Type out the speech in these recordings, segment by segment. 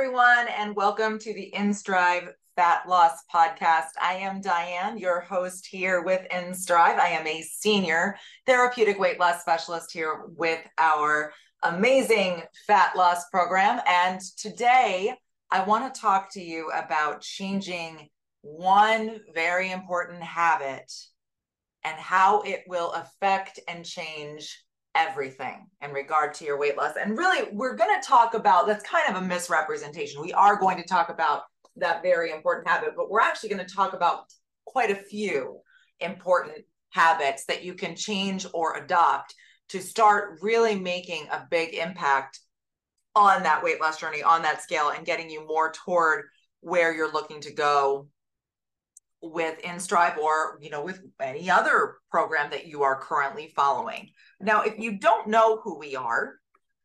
everyone, and welcome to the InStrive Fat Loss Podcast. I am Diane, your host here with InStrive. I am a senior therapeutic weight loss specialist here with our amazing fat loss program. And today, I want to talk to you about changing one very important habit and how it will affect and change everything in regard to your weight loss. And really, we're going to talk about that's kind of a misrepresentation. We are going to talk about that very important habit, but we're actually going to talk about quite a few important habits that you can change or adopt to start really making a big impact on that weight loss journey, on that scale, and getting you more toward where you're looking to go with InStrive or you know with any other program that you are currently following. Now, if you don't know who we are,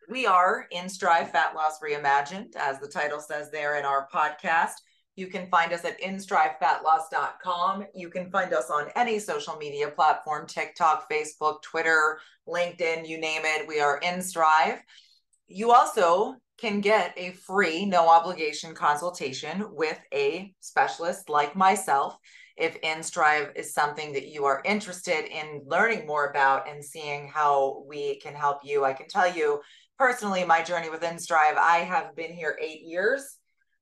we are InStrive Fat Loss Reimagined, as the title says there in our podcast. You can find us at instrivefatloss.com. You can find us on any social media platform TikTok, Facebook, Twitter, LinkedIn, you name it. We are InStrive. You also can get a free, no obligation consultation with a specialist like myself if InStrive is something that you are interested in learning more about and seeing how we can help you. I can tell you personally, my journey with InStrive, I have been here eight years.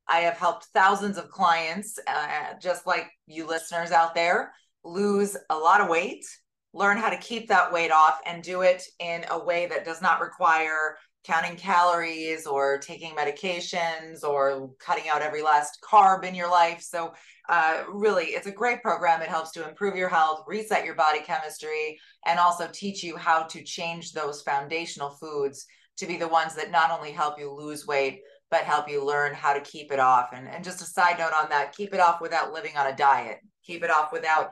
I have helped thousands of clients, uh, just like you listeners out there, lose a lot of weight, learn how to keep that weight off, and do it in a way that does not require counting calories or taking medications or cutting out every last carb in your life. So, uh, really, it's a great program. It helps to improve your health, reset your body chemistry, and also teach you how to change those foundational foods to be the ones that not only help you lose weight, but help you learn how to keep it off. And, and just a side note on that keep it off without living on a diet, keep it off without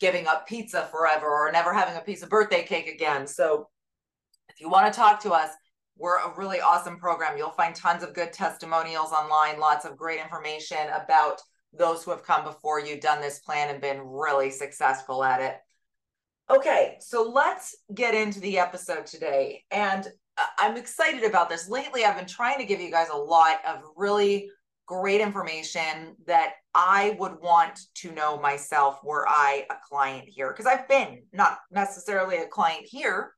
giving up pizza forever or never having a piece of birthday cake again. So, if you want to talk to us, we're a really awesome program. You'll find tons of good testimonials online, lots of great information about those who have come before you, done this plan, and been really successful at it. Okay, so let's get into the episode today. And uh, I'm excited about this. Lately, I've been trying to give you guys a lot of really great information that I would want to know myself were I a client here. Because I've been not necessarily a client here,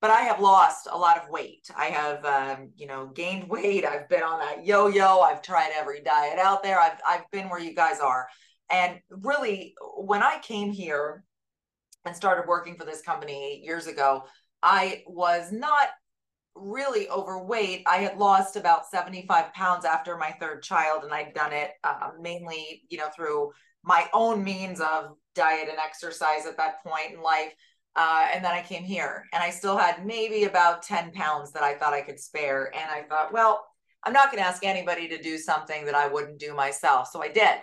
but I have lost a lot of weight. I have, um, you know, gained weight. I've been on that yo-yo. I've tried every diet out there. I've I've been where you guys are. And really, when I came here and started working for this company eight years ago, I was not really overweight. I had lost about 75 pounds after my third child, and I'd done it uh, mainly, you know, through my own means of diet and exercise at that point in life. Uh, and then I came here and I still had maybe about 10 pounds that I thought I could spare. And I thought, well, I'm not going to ask anybody to do something that I wouldn't do myself. So I did.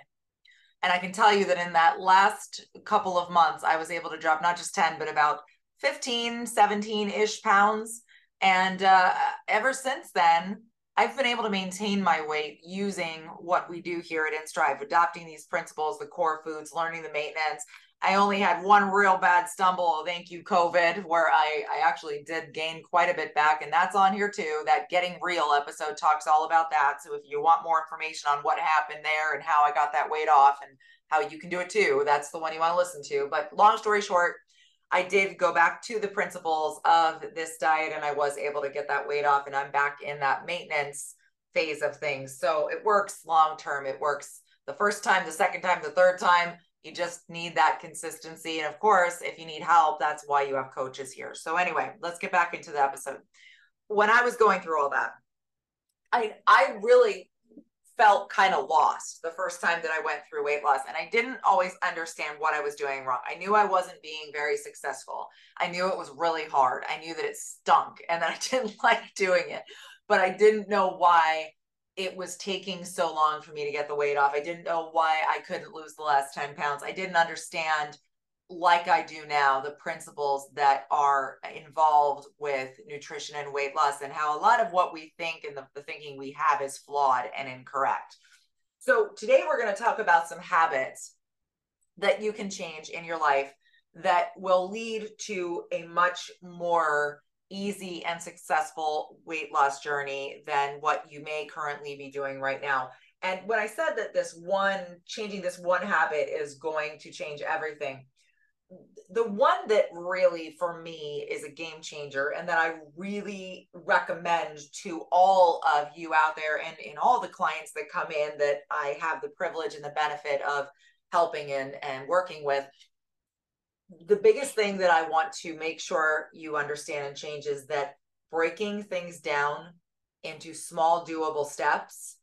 And I can tell you that in that last couple of months, I was able to drop not just 10, but about 15, 17 ish pounds. And uh, ever since then, I've been able to maintain my weight using what we do here at InStrive, adopting these principles, the core foods, learning the maintenance, I only had one real bad stumble, thank you, COVID, where I, I actually did gain quite a bit back. And that's on here too. That Getting Real episode talks all about that. So if you want more information on what happened there and how I got that weight off and how you can do it too, that's the one you want to listen to. But long story short, I did go back to the principles of this diet and I was able to get that weight off and I'm back in that maintenance phase of things. So it works long term. It works the first time, the second time, the third time you just need that consistency. And of course, if you need help, that's why you have coaches here. So anyway, let's get back into the episode. When I was going through all that, I I really felt kind of lost the first time that I went through weight loss and I didn't always understand what I was doing wrong. I knew I wasn't being very successful. I knew it was really hard. I knew that it stunk and that I didn't like doing it, but I didn't know why it was taking so long for me to get the weight off. I didn't know why I couldn't lose the last 10 pounds. I didn't understand, like I do now, the principles that are involved with nutrition and weight loss and how a lot of what we think and the, the thinking we have is flawed and incorrect. So, today we're going to talk about some habits that you can change in your life that will lead to a much more easy and successful weight loss journey than what you may currently be doing right now. And when I said that this one, changing this one habit is going to change everything, the one that really for me is a game changer and that I really recommend to all of you out there and in all the clients that come in that I have the privilege and the benefit of helping and, and working with. The biggest thing that I want to make sure you understand and change is that breaking things down into small, doable steps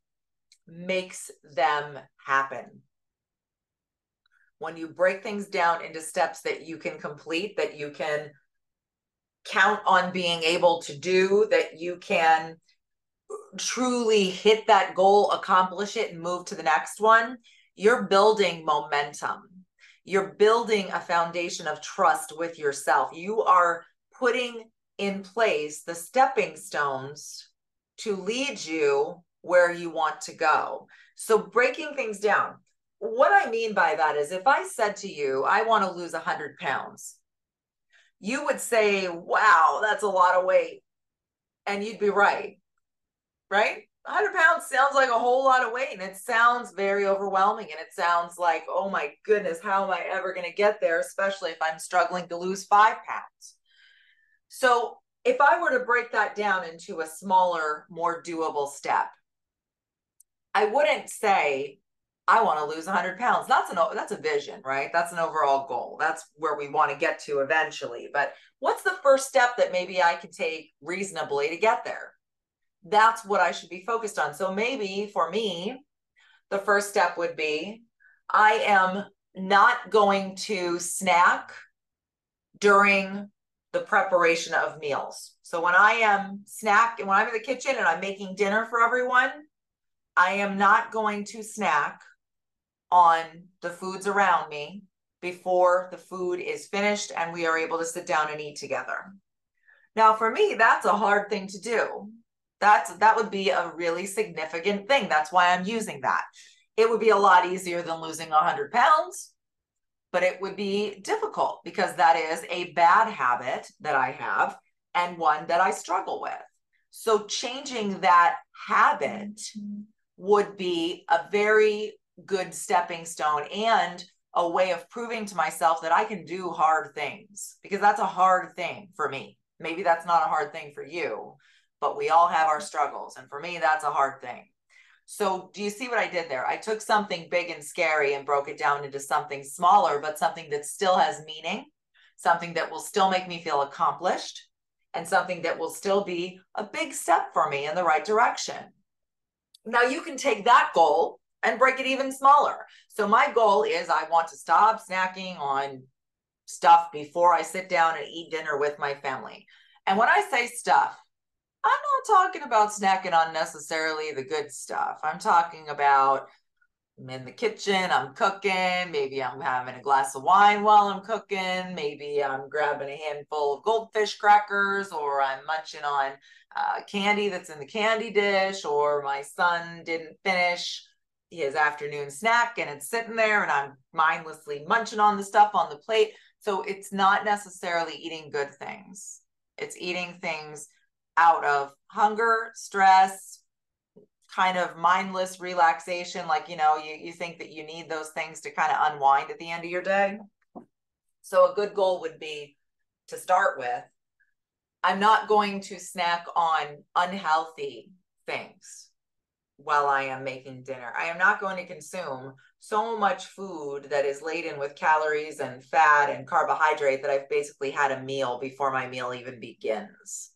makes them happen when you break things down into steps that you can complete, that you can count on being able to do, that you can truly hit that goal, accomplish it, and move to the next one, you're building momentum. You're building a foundation of trust with yourself. You are putting in place the stepping stones to lead you where you want to go. So, breaking things down what I mean by that is if I said to you, I want to lose 100 pounds, you would say, wow, that's a lot of weight. And you'd be right, right? 100 pounds sounds like a whole lot of weight and it sounds very overwhelming. And it sounds like, oh my goodness, how am I ever going to get there, especially if I'm struggling to lose five pounds? So, if I were to break that down into a smaller, more doable step, I wouldn't say, I want to lose 100 pounds. That's an that's a vision, right? That's an overall goal. That's where we want to get to eventually. But what's the first step that maybe I can take reasonably to get there? That's what I should be focused on. So maybe for me, the first step would be I am not going to snack during the preparation of meals. So when I am snack and when I'm in the kitchen and I'm making dinner for everyone, I am not going to snack on the foods around me before the food is finished and we are able to sit down and eat together. Now, for me, that's a hard thing to do. That's that would be a really significant thing. That's why I'm using that. It would be a lot easier than losing 100 pounds, but it would be difficult because that is a bad habit that I have and one that I struggle with. So changing that habit would be a very good stepping stone and a way of proving to myself that I can do hard things because that's a hard thing for me. Maybe that's not a hard thing for you, but we all have our struggles. And for me, that's a hard thing. So, do you see what I did there? I took something big and scary and broke it down into something smaller, but something that still has meaning, something that will still make me feel accomplished, and something that will still be a big step for me in the right direction. Now, you can take that goal and break it even smaller. So my goal is I want to stop snacking on stuff before I sit down and eat dinner with my family. And when I say stuff, I'm not talking about snacking on necessarily the good stuff. I'm talking about I'm in the kitchen, I'm cooking, maybe I'm having a glass of wine while I'm cooking, maybe I'm grabbing a handful of goldfish crackers, or I'm munching on uh, candy that's in the candy dish, or my son didn't finish his afternoon snack and it's sitting there and I'm mindlessly munching on the stuff on the plate. So it's not necessarily eating good things. It's eating things out of hunger, stress, kind of mindless relaxation. Like, you know, you, you think that you need those things to kind of unwind at the end of your day. So a good goal would be to start with, I'm not going to snack on unhealthy things while I am making dinner. I am not going to consume so much food that is laden with calories and fat and carbohydrate that I've basically had a meal before my meal even begins.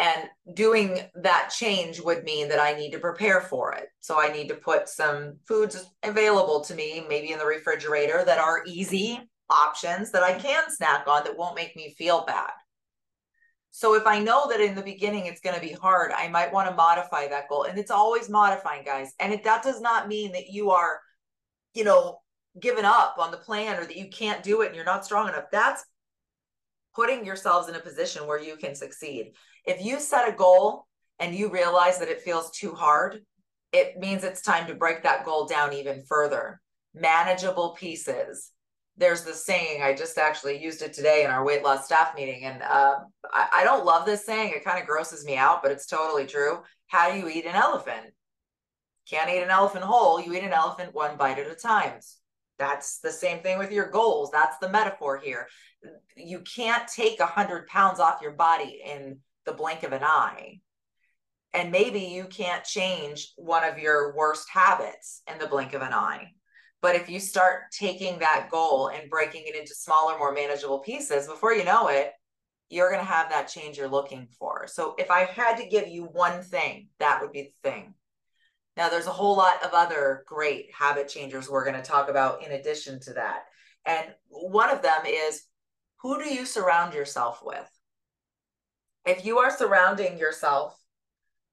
And doing that change would mean that I need to prepare for it. So I need to put some foods available to me, maybe in the refrigerator, that are easy options that I can snack on that won't make me feel bad. So if I know that in the beginning it's going to be hard, I might want to modify that goal. And it's always modifying, guys. And it, that does not mean that you are, you know, given up on the plan or that you can't do it and you're not strong enough. That's putting yourselves in a position where you can succeed. If you set a goal and you realize that it feels too hard, it means it's time to break that goal down even further. Manageable pieces. There's this saying i just actually used it today in our weight loss staff meeting and uh, I, I don't love this saying. It kind of grosses me out but it's totally true. How do you eat an elephant? Can't eat an elephant whole. You eat an elephant one bite at a time. That's the same thing with your goals. That's the metaphor here. You can't take a hundred pounds off your body in the blink of an eye and maybe you can't change one of your worst habits in the blink of an eye but if you start taking that goal and breaking it into smaller, more manageable pieces, before you know it, you're going to have that change you're looking for. So if I had to give you one thing, that would be the thing. Now, there's a whole lot of other great habit changers we're going to talk about in addition to that. And one of them is who do you surround yourself with? If you are surrounding yourself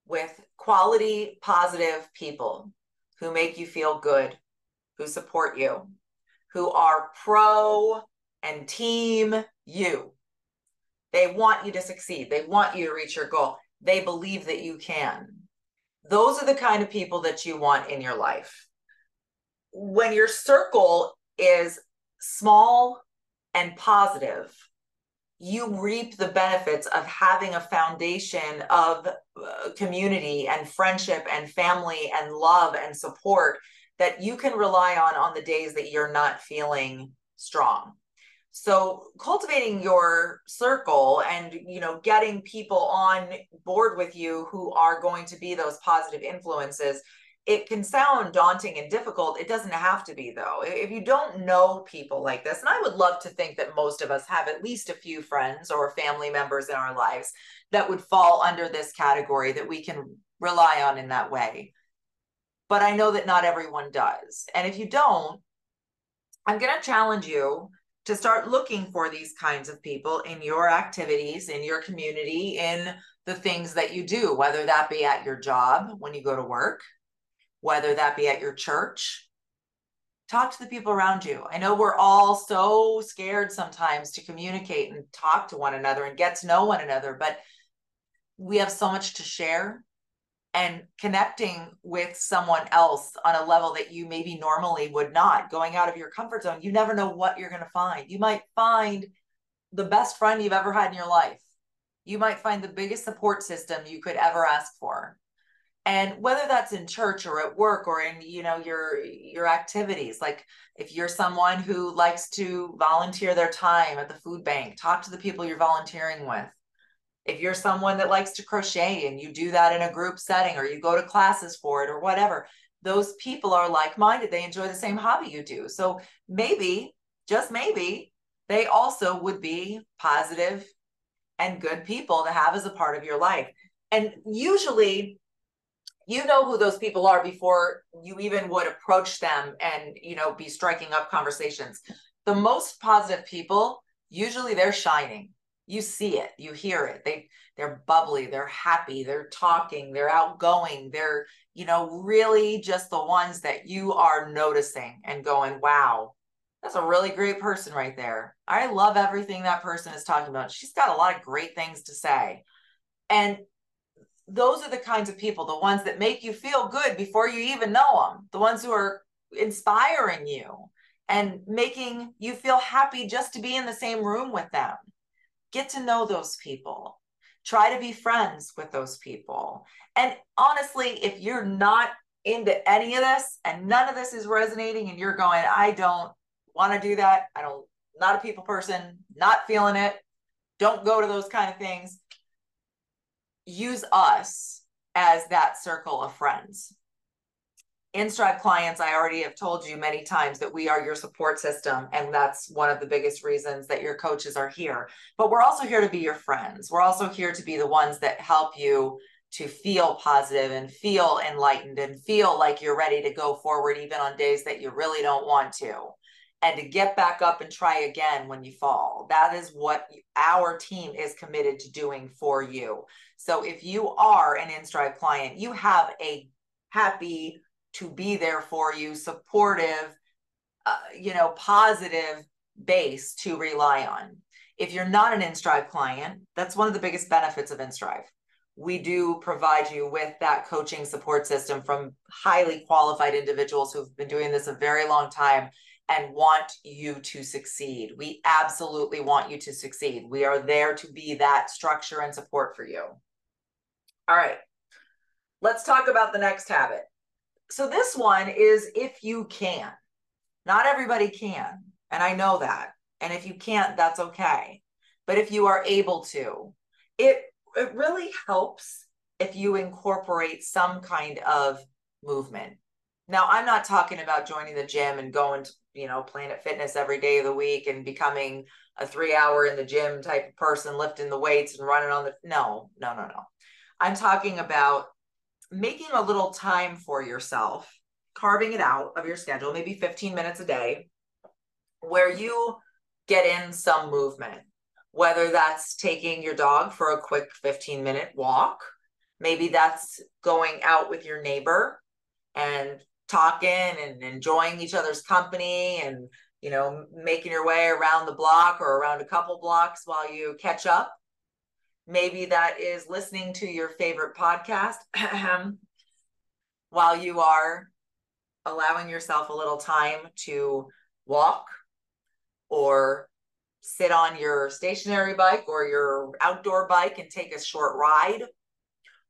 with quality, positive people who make you feel good, who support you, who are pro and team you. They want you to succeed. They want you to reach your goal. They believe that you can. Those are the kind of people that you want in your life. When your circle is small and positive, you reap the benefits of having a foundation of uh, community and friendship and family and love and support that you can rely on on the days that you're not feeling strong. So cultivating your circle and you know getting people on board with you who are going to be those positive influences it can sound daunting and difficult it doesn't have to be though if you don't know people like this and i would love to think that most of us have at least a few friends or family members in our lives that would fall under this category that we can rely on in that way but I know that not everyone does. And if you don't, I'm going to challenge you to start looking for these kinds of people in your activities, in your community, in the things that you do, whether that be at your job when you go to work, whether that be at your church. Talk to the people around you. I know we're all so scared sometimes to communicate and talk to one another and get to know one another, but we have so much to share and connecting with someone else on a level that you maybe normally would not going out of your comfort zone you never know what you're going to find you might find the best friend you've ever had in your life you might find the biggest support system you could ever ask for and whether that's in church or at work or in you know your your activities like if you're someone who likes to volunteer their time at the food bank talk to the people you're volunteering with if you're someone that likes to crochet and you do that in a group setting or you go to classes for it or whatever, those people are like minded. They enjoy the same hobby you do. So maybe, just maybe, they also would be positive and good people to have as a part of your life. And usually, you know who those people are before you even would approach them and you know be striking up conversations. The most positive people usually they're shining. You see it. You hear it. They they're bubbly. They're happy. They're talking. They're outgoing. They're you know really just the ones that you are noticing and going wow that's a really great person right there. I love everything that person is talking about. She's got a lot of great things to say. And those are the kinds of people the ones that make you feel good before you even know them the ones who are inspiring you and making you feel happy just to be in the same room with them. Get to know those people. Try to be friends with those people. And honestly if you're not into any of this and none of this is resonating and you're going i don't want to do that. I don't not a people person not feeling it. Don't go to those kind of things use us as that circle of friends InStrive clients, I already have told you many times that we are your support system. And that's one of the biggest reasons that your coaches are here. But we're also here to be your friends. We're also here to be the ones that help you to feel positive and feel enlightened and feel like you're ready to go forward, even on days that you really don't want to. And to get back up and try again when you fall. That is what our team is committed to doing for you. So if you are an InStrive client, you have a happy, to be there for you, supportive, uh, you know, positive base to rely on. If you're not an InStrive client, that's one of the biggest benefits of InStrive. We do provide you with that coaching support system from highly qualified individuals who've been doing this a very long time and want you to succeed. We absolutely want you to succeed. We are there to be that structure and support for you. All right, let's talk about the next habit. So, this one is if you can. Not everybody can. And I know that. And if you can't, that's okay. But if you are able to, it, it really helps if you incorporate some kind of movement. Now, I'm not talking about joining the gym and going to, you know, Planet Fitness every day of the week and becoming a three hour in the gym type of person, lifting the weights and running on the. No, no, no, no. I'm talking about making a little time for yourself, carving it out of your schedule, maybe 15 minutes a day, where you get in some movement, whether that's taking your dog for a quick 15 minute walk, maybe that's going out with your neighbor and talking and enjoying each other's company and you know making your way around the block or around a couple blocks while you catch up. Maybe that is listening to your favorite podcast while you are allowing yourself a little time to walk or sit on your stationary bike or your outdoor bike and take a short ride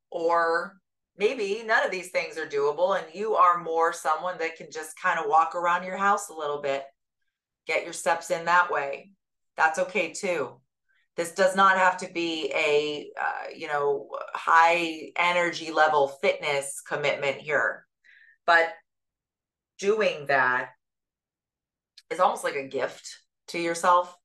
or maybe none of these things are doable and you are more someone that can just kind of walk around your house a little bit get your steps in that way. That's okay too. This does not have to be a uh, you know high energy level fitness commitment here but doing that is almost like a gift to yourself.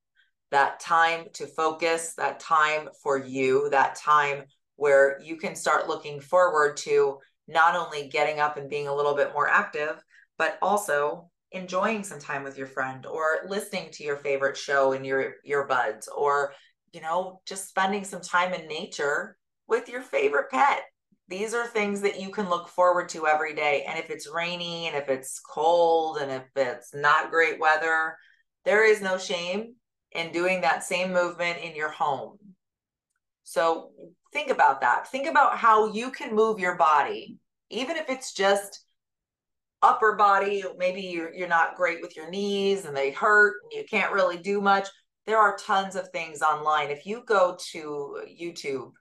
That time to focus that time for you that time where you can start looking forward to not only getting up and being a little bit more active, but also enjoying some time with your friend or listening to your favorite show in your earbuds or you know just spending some time in nature with your favorite pet. These are things that you can look forward to every day. And if it's rainy and if it's cold and if it's not great weather there is no shame in doing that same movement in your home so think about that. Think about how you can move your body, even if it's just upper body. Maybe you're, you're not great with your knees and they hurt and you can't really do much. There are tons of things online. If you go to YouTube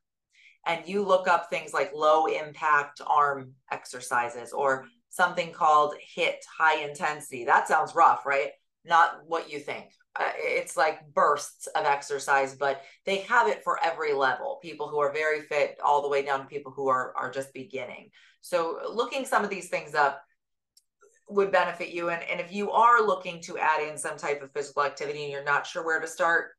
and you look up things like low impact arm exercises or something called HIIT, high intensity, that sounds rough, right? Not what you think uh, it's like bursts of exercise but they have it for every level people who are very fit all the way down to people who are are just beginning. So looking some of these things up would benefit you and, and if you are looking to add in some type of physical activity and you're not sure where to start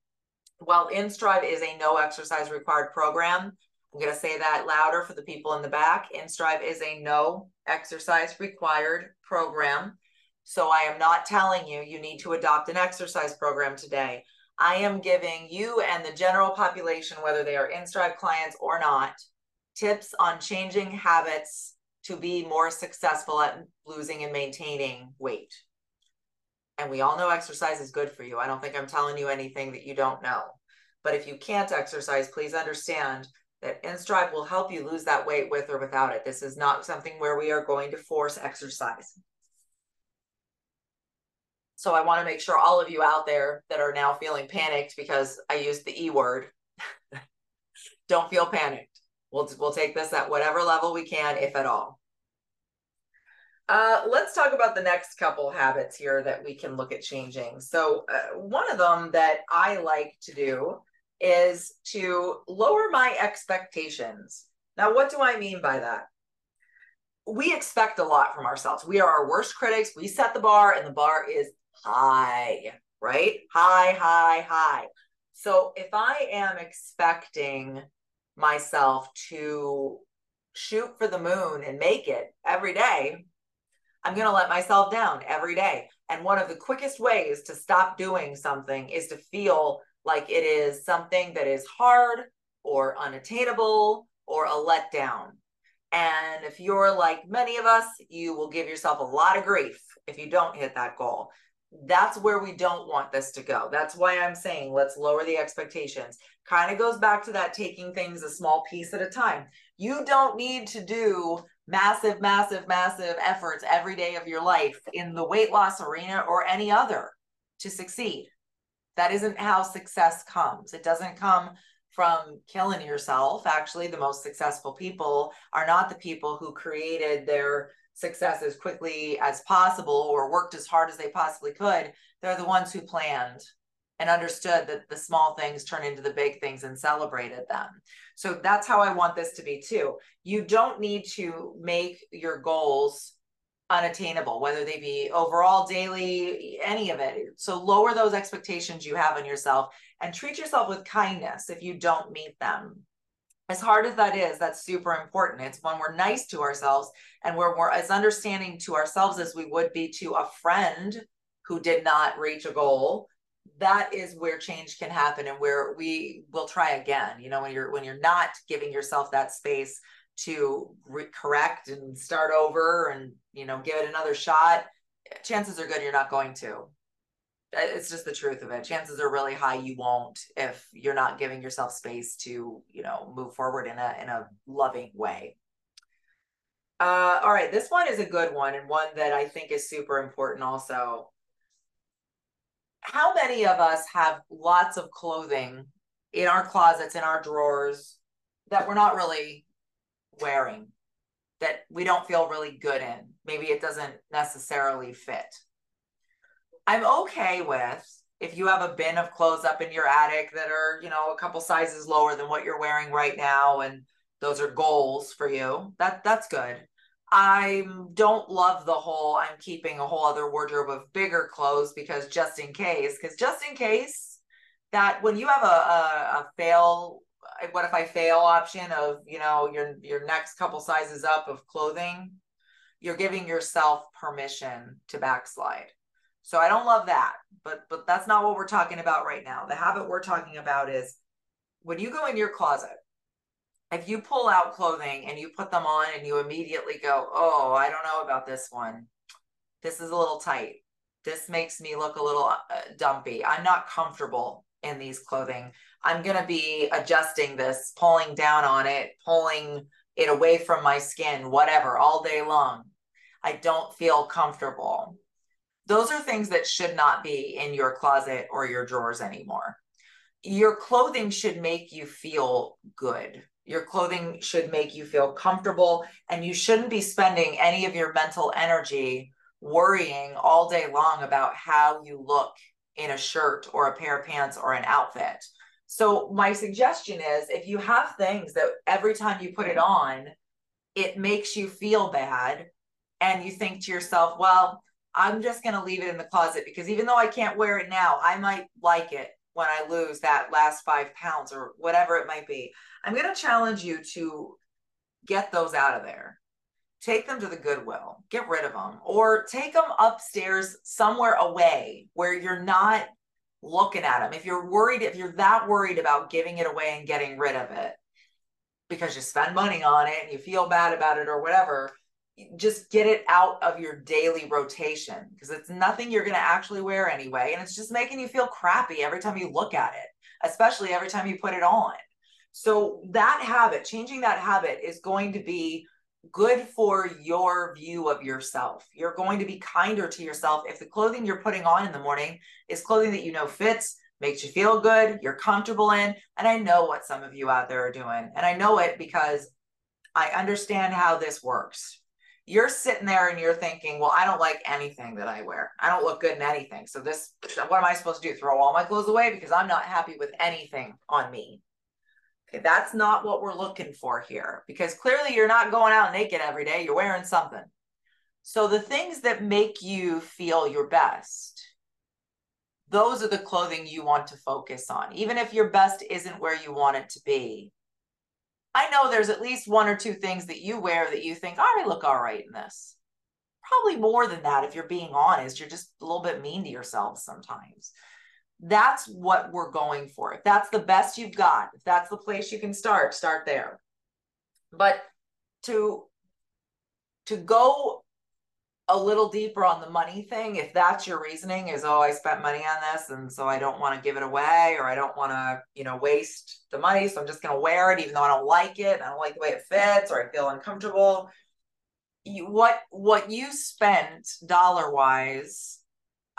well InStrive is a no exercise required program. I'm going to say that louder for the people in the back. InStrive is a no exercise required program so I am not telling you you need to adopt an exercise program today. I am giving you and the general population, whether they are InStrive clients or not, tips on changing habits to be more successful at losing and maintaining weight. And we all know exercise is good for you. I don't think I'm telling you anything that you don't know. But if you can't exercise, please understand that InStrive will help you lose that weight with or without it. This is not something where we are going to force exercise. So I want to make sure all of you out there that are now feeling panicked because I used the E word, don't feel panicked. We'll, we'll take this at whatever level we can, if at all. Uh, let's talk about the next couple habits here that we can look at changing. So, uh, one of them that I like to do is to lower my expectations. Now, what do I mean by that? We expect a lot from ourselves. We are our worst critics. We set the bar, and the bar is high, right? High, high, high. So if I am expecting myself to shoot for the moon and make it every day, I'm going to let myself down every day. And one of the quickest ways to stop doing something is to feel like it is something that is hard or unattainable or a letdown. And if you're like many of us, you will give yourself a lot of grief if you don't hit that goal that's where we don't want this to go. That's why I'm saying let's lower the expectations. Kind of goes back to that taking things a small piece at a time. You don't need to do massive, massive, massive efforts every day of your life in the weight loss arena or any other to succeed. That isn't how success comes. It doesn't come from killing yourself. Actually, the most successful people are not the people who created their success as quickly as possible or worked as hard as they possibly could. They're the ones who planned and understood that the small things turn into the big things and celebrated them. So that's how I want this to be too. You don't need to make your goals unattainable, whether they be overall, daily, any of it. So lower those expectations you have on yourself and treat yourself with kindness if you don't meet them. As hard as that is, that's super important. It's when we're nice to ourselves and we're, we're as understanding to ourselves as we would be to a friend who did not reach a goal that is where change can happen and where we will try again you know when you're when you're not giving yourself that space to re- correct and start over and you know give it another shot chances are good you're not going to it's just the truth of it chances are really high you won't if you're not giving yourself space to you know move forward in a in a loving way uh, all right this one is a good one and one that i think is super important also how many of us have lots of clothing in our closets, in our drawers that we're not really wearing, that we don't feel really good in? Maybe it doesn't necessarily fit. I'm okay with if you have a bin of clothes up in your attic that are, you know, a couple sizes lower than what you're wearing right now and those are goals for you. That that's good. I don't love the whole I'm keeping a whole other wardrobe of bigger clothes because just in case, because just in case that when you have a, a, a fail, what if I fail option of, you know, your your next couple sizes up of clothing, you're giving yourself permission to backslide. So I don't love that, but but that's not what we're talking about right now. The habit we're talking about is when you go in your closet if you pull out clothing and you put them on and you immediately go, oh, I don't know about this one. This is a little tight. This makes me look a little uh, dumpy. I'm not comfortable in these clothing. I'm going to be adjusting this, pulling down on it, pulling it away from my skin, whatever, all day long. I don't feel comfortable. Those are things that should not be in your closet or your drawers anymore. Your clothing should make you feel good your clothing should make you feel comfortable, and you shouldn't be spending any of your mental energy worrying all day long about how you look in a shirt or a pair of pants or an outfit. So, my suggestion is if you have things that every time you put it on, it makes you feel bad, and you think to yourself, well, I'm just going to leave it in the closet because even though I can't wear it now, I might like it when I lose that last five pounds or whatever it might be. I'm going to challenge you to get those out of there. Take them to the Goodwill, get rid of them, or take them upstairs somewhere away where you're not looking at them. If you're worried, if you're that worried about giving it away and getting rid of it because you spend money on it and you feel bad about it or whatever, just get it out of your daily rotation because it's nothing you're going to actually wear anyway. And it's just making you feel crappy every time you look at it, especially every time you put it on. So, that habit, changing that habit is going to be good for your view of yourself. You're going to be kinder to yourself if the clothing you're putting on in the morning is clothing that you know fits, makes you feel good, you're comfortable in. And I know what some of you out there are doing. And I know it because I understand how this works you're sitting there and you're thinking, well, I don't like anything that I wear. I don't look good in anything. So this, what am I supposed to do? Throw all my clothes away because I'm not happy with anything on me. Okay, that's not what we're looking for here because clearly you're not going out naked every day. You're wearing something. So the things that make you feel your best, those are the clothing you want to focus on. Even if your best isn't where you want it to be, I know there's at least one or two things that you wear that you think, I look all right in this. Probably more than that, if you're being honest. You're just a little bit mean to yourself sometimes. That's what we're going for. If that's the best you've got, if that's the place you can start, start there. But to to go a little deeper on the money thing, if that's your reasoning is, oh, I spent money on this and so I don't want to give it away or I don't want to, you know, waste the money. So I'm just going to wear it even though I don't like it. I don't like the way it fits or I feel uncomfortable. you, what what you spent dollar wise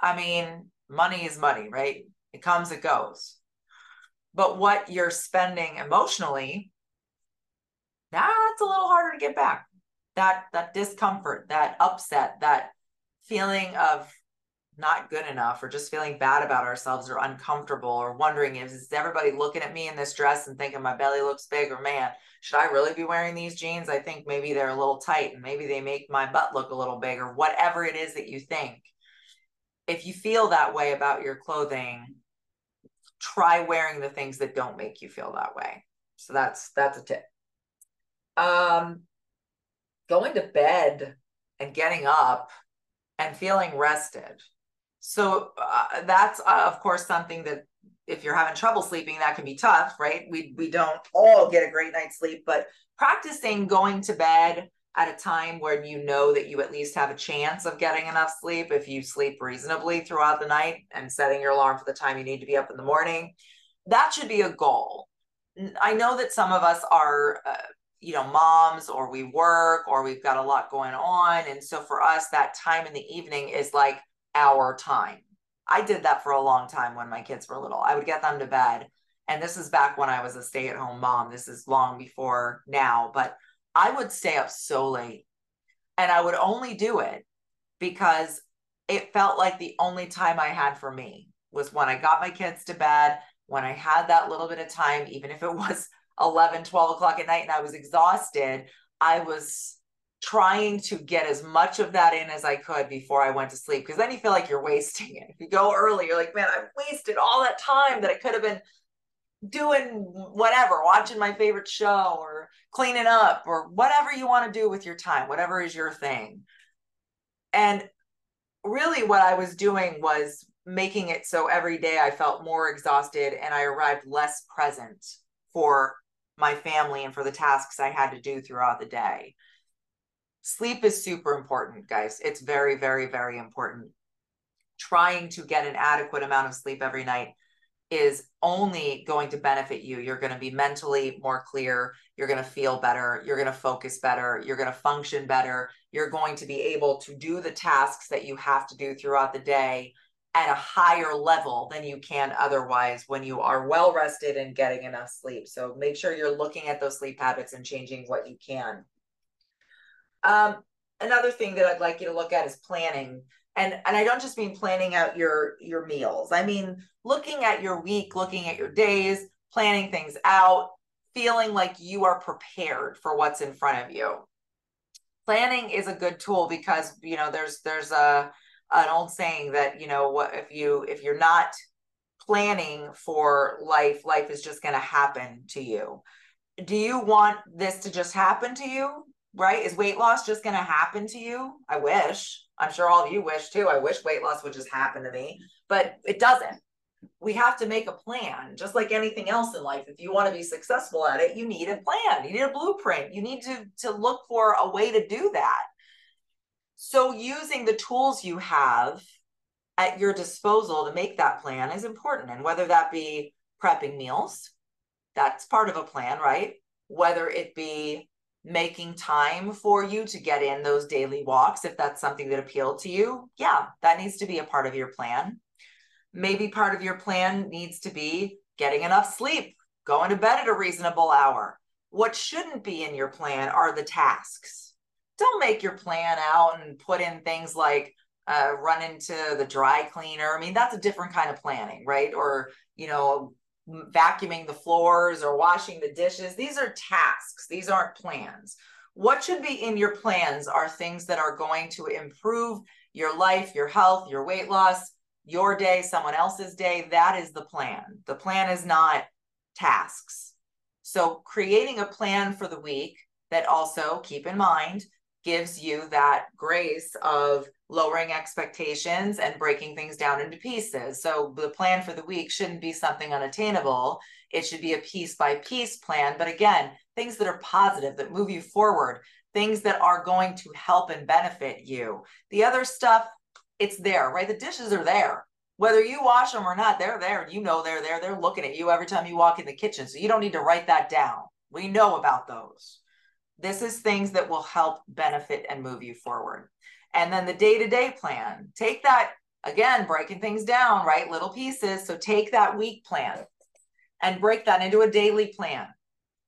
i mean money is money right it comes it goes but what you're spending emotionally that's a little harder to get back that that discomfort that upset that feeling of not good enough or just feeling bad about ourselves or uncomfortable or wondering if is everybody looking at me in this dress and thinking my belly looks big or man should i really be wearing these jeans? I think maybe they're a little tight and maybe they make my butt look a little big or whatever it is that you think. If you feel that way about your clothing try wearing the things that don't make you feel that way. So that's that's a tip. Um going to bed and getting up and feeling rested so uh, that's uh, of course something that if you're having trouble sleeping, that can be tough, right? We we don't all get a great night's sleep, but practicing going to bed at a time when you know that you at least have a chance of getting enough sleep if you sleep reasonably throughout the night and setting your alarm for the time you need to be up in the morning that should be a goal i know that some of us are uh, you know moms or we work or we've got a lot going on and so for us that time in the evening is like our time. I did that for a long time when my kids were little. I would get them to bed. And this is back when I was a stay at home mom. This is long before now, but I would stay up so late. And I would only do it because it felt like the only time I had for me was when I got my kids to bed, when I had that little bit of time, even if it was 11, 12 o'clock at night and I was exhausted, I was trying to get as much of that in as I could before I went to sleep. Because then you feel like you're wasting it. If you go early, you're like, man, I wasted all that time that I could have been doing whatever, watching my favorite show or cleaning up or whatever you want to do with your time, whatever is your thing. And really, what I was doing was making it so every day I felt more exhausted and I arrived less present for my family and for the tasks I had to do throughout the day sleep is super important, guys. It's very, very, very important. Trying to get an adequate amount of sleep every night is only going to benefit you. You're going to be mentally more clear. You're going to feel better. You're going to focus better. You're going to function better. You're going to be able to do the tasks that you have to do throughout the day at a higher level than you can otherwise when you are well rested and getting enough sleep. So make sure you're looking at those sleep habits and changing what you can. Um, another thing that I'd like you to look at is planning. And, and I don't just mean planning out your your meals. I mean looking at your week, looking at your days, planning things out, feeling like you are prepared for what's in front of you. Planning is a good tool because you know there's there's a an old saying that you know what if you if you're not planning for life, life is just going to happen to you. Do you want this to just happen to you? right? Is weight loss just going to happen to you? I wish. I'm sure all of you wish too. I wish weight loss would just happen to me, but it doesn't. We have to make a plan, just like anything else in life. If you want to be successful at it, you need a plan. You need a blueprint. You need to to look for a way to do that. So using the tools you have at your disposal to make that plan is important. And whether that be prepping meals, that's part of a plan, right? Whether it be making time for you to get in those daily walks if that's something that appealed to you yeah that needs to be a part of your plan maybe part of your plan needs to be getting enough sleep going to bed at a reasonable hour what shouldn't be in your plan are the tasks don't make your plan out and put in things like uh, run into the dry cleaner i mean that's a different kind of planning right or you know vacuuming the floors or washing the dishes. These are tasks, these aren't plans. What should be in your plans are things that are going to improve your life, your health, your weight loss, your day, someone else's day. That is the plan. The plan is not tasks. So, creating a plan for the week that also, keep in mind, gives you that grace of lowering expectations and breaking things down into pieces. So the plan for the week shouldn't be something unattainable. It should be a piece by piece plan. But again, things that are positive, that move you forward, things that are going to help and benefit you. The other stuff, it's there, right? The dishes are there. Whether you wash them or not, they're there. You know they're there. They're looking at you every time you walk in the kitchen. So you don't need to write that down. We know about those This is things that will help benefit and move you forward. And then the day to day plan, take that again, breaking things down, right? Little pieces. So take that week plan and break that into a daily plan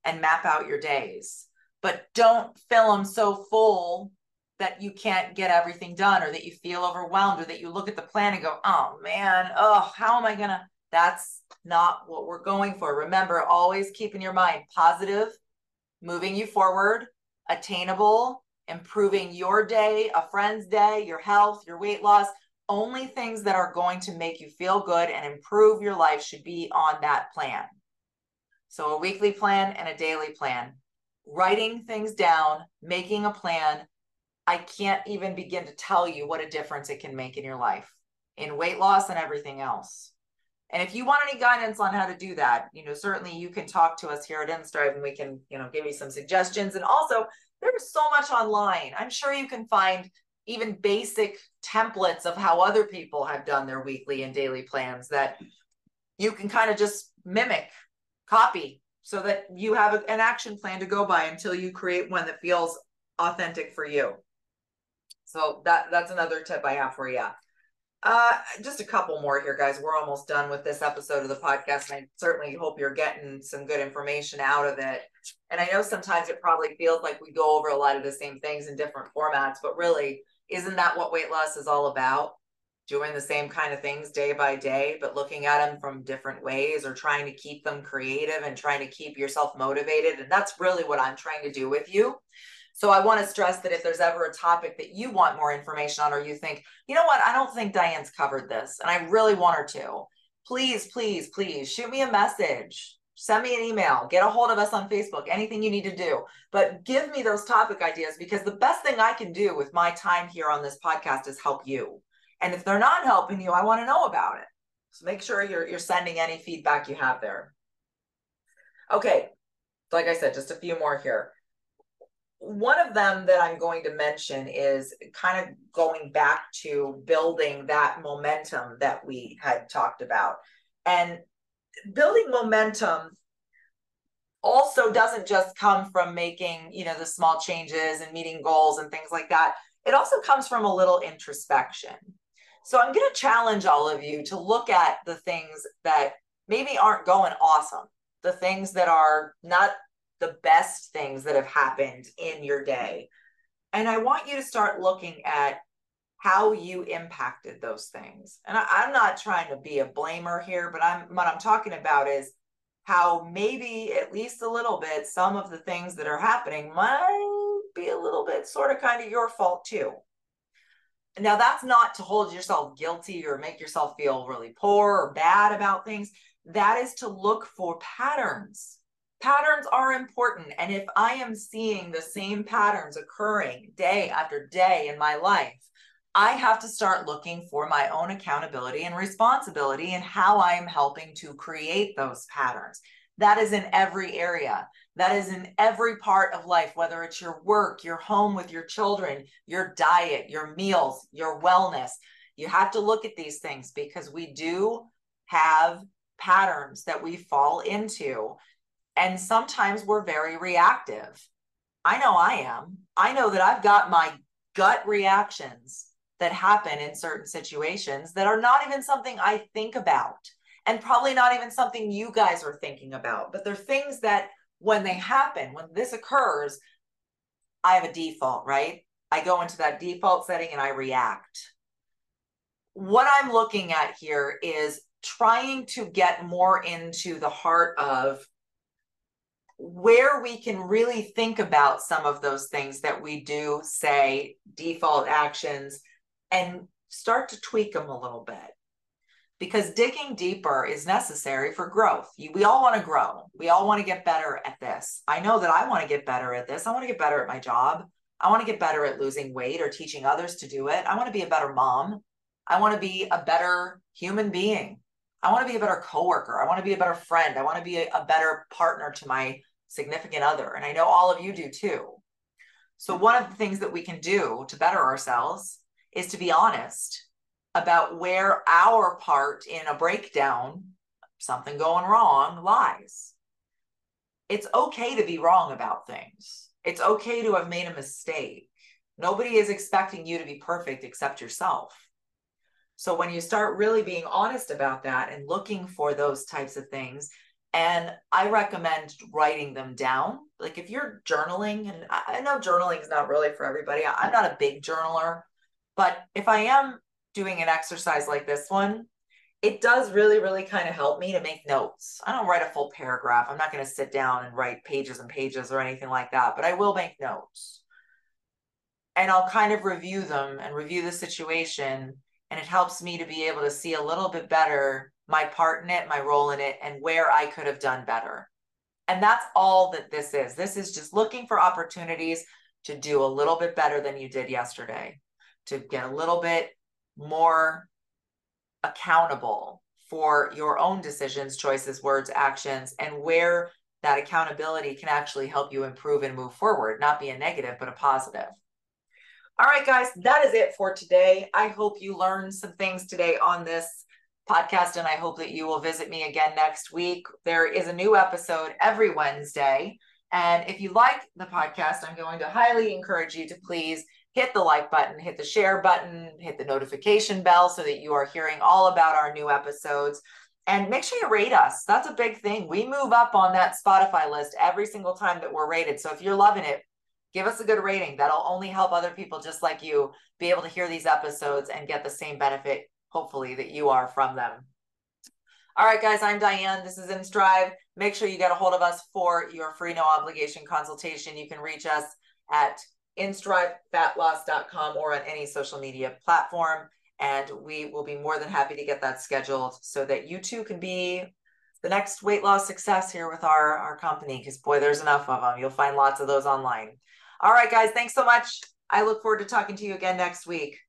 and map out your days. But don't fill them so full that you can't get everything done or that you feel overwhelmed or that you look at the plan and go, oh man, oh, how am I going to? That's not what we're going for. Remember, always keep in your mind positive, moving you forward, attainable, improving your day, a friend's day, your health, your weight loss. Only things that are going to make you feel good and improve your life should be on that plan. So, a weekly plan and a daily plan. Writing things down, making a plan. I can't even begin to tell you what a difference it can make in your life, in weight loss and everything else. And if you want any guidance on how to do that, you know, certainly you can talk to us here at InStrive and we can, you know, give you some suggestions. And also, there's so much online. I'm sure you can find even basic templates of how other people have done their weekly and daily plans that you can kind of just mimic, copy, so that you have an action plan to go by until you create one that feels authentic for you. So that that's another tip I have for you. Uh, just a couple more here, guys. We're almost done with this episode of the podcast, and I certainly hope you're getting some good information out of it. And I know sometimes it probably feels like we go over a lot of the same things in different formats, but really, isn't that what weight loss is all about? Doing the same kind of things day by day, but looking at them from different ways or trying to keep them creative and trying to keep yourself motivated. And that's really what I'm trying to do with you. So I want to stress that if there's ever a topic that you want more information on, or you think, you know what, I don't think Diane's covered this, and I really want her to, please, please, please shoot me a message. Send me an email, get a hold of us on Facebook, anything you need to do. But give me those topic ideas because the best thing I can do with my time here on this podcast is help you. And if they're not helping you, I want to know about it. So make sure you're, you're sending any feedback you have there. Okay, like I said, just a few more here one of them that I'm going to mention is kind of going back to building that momentum that we had talked about. And building momentum also doesn't just come from making, you know, the small changes and meeting goals and things like that. It also comes from a little introspection. So I'm going to challenge all of you to look at the things that maybe aren't going awesome, the things that are not the best things that have happened in your day. And I want you to start looking at how you impacted those things. And I, am not trying to be a blamer here, but I'm what I'm talking about is how maybe at least a little bit some of the things that are happening might be a little bit sort of kind of your fault too. Now that's not to hold yourself guilty or make yourself feel really poor or bad about things. That is to look for patterns patterns are important. And if I am seeing the same patterns occurring day after day in my life, I have to start looking for my own accountability and responsibility and how I am helping to create those patterns. That is in every area. That is in every part of life, whether it's your work, your home with your children, your diet, your meals, your wellness. You have to look at these things because we do have patterns that we fall into and sometimes we're very reactive. I know I am. I know that I've got my gut reactions that happen in certain situations that are not even something I think about and probably not even something you guys are thinking about, but they're things that when they happen, when this occurs, I have a default, right? I go into that default setting and I react. What I'm looking at here is trying to get more into the heart of where we can really think about some of those things that we do say default actions and start to tweak them a little bit because digging deeper is necessary for growth. You, we all want to grow. We all want to get better at this. I know that I want to get better at this. I want to get better at my job. I want to get better at losing weight or teaching others to do it. I want to be a better mom. I want to be a better human being. I want to be a better coworker. I want to be a better friend. I want to be a, a better partner to my significant other. And I know all of you do too. So, one of the things that we can do to better ourselves is to be honest about where our part in a breakdown, something going wrong, lies. It's okay to be wrong about things. It's okay to have made a mistake. Nobody is expecting you to be perfect except yourself. So when you start really being honest about that and looking for those types of things, and I recommend writing them down. Like if you're journaling, and I know journaling is not really for everybody. I'm not a big journaler, but if I am doing an exercise like this one, it does really, really kind of help me to make notes. I don't write a full paragraph. I'm not going to sit down and write pages and pages or anything like that, but I will make notes. And I'll kind of review them and review the situation. And it helps me to be able to see a little bit better my part in it, my role in it, and where I could have done better. And that's all that this is. This is just looking for opportunities to do a little bit better than you did yesterday, to get a little bit more accountable for your own decisions, choices, words, actions, and where that accountability can actually help you improve and move forward, not be a negative, but a positive. All right, guys, that is it for today. I hope you learned some things today on this podcast, and I hope that you will visit me again next week. There is a new episode every Wednesday. And if you like the podcast, I'm going to highly encourage you to please hit the like button, hit the share button, hit the notification bell so that you are hearing all about our new episodes. And make sure you rate us. That's a big thing. We move up on that Spotify list every single time that we're rated. So if you're loving it, give us a good rating. That'll only help other people just like you be able to hear these episodes and get the same benefit hopefully, that you are from them. All right, guys, I'm Diane. This is InStrive. Make sure you get a hold of us for your free no obligation consultation. You can reach us at instrivefatloss.com or on any social media platform. And we will be more than happy to get that scheduled so that you too can be the next weight loss success here with our, our company. Because, boy, there's enough of them. You'll find lots of those online. All right, guys, thanks so much. I look forward to talking to you again next week.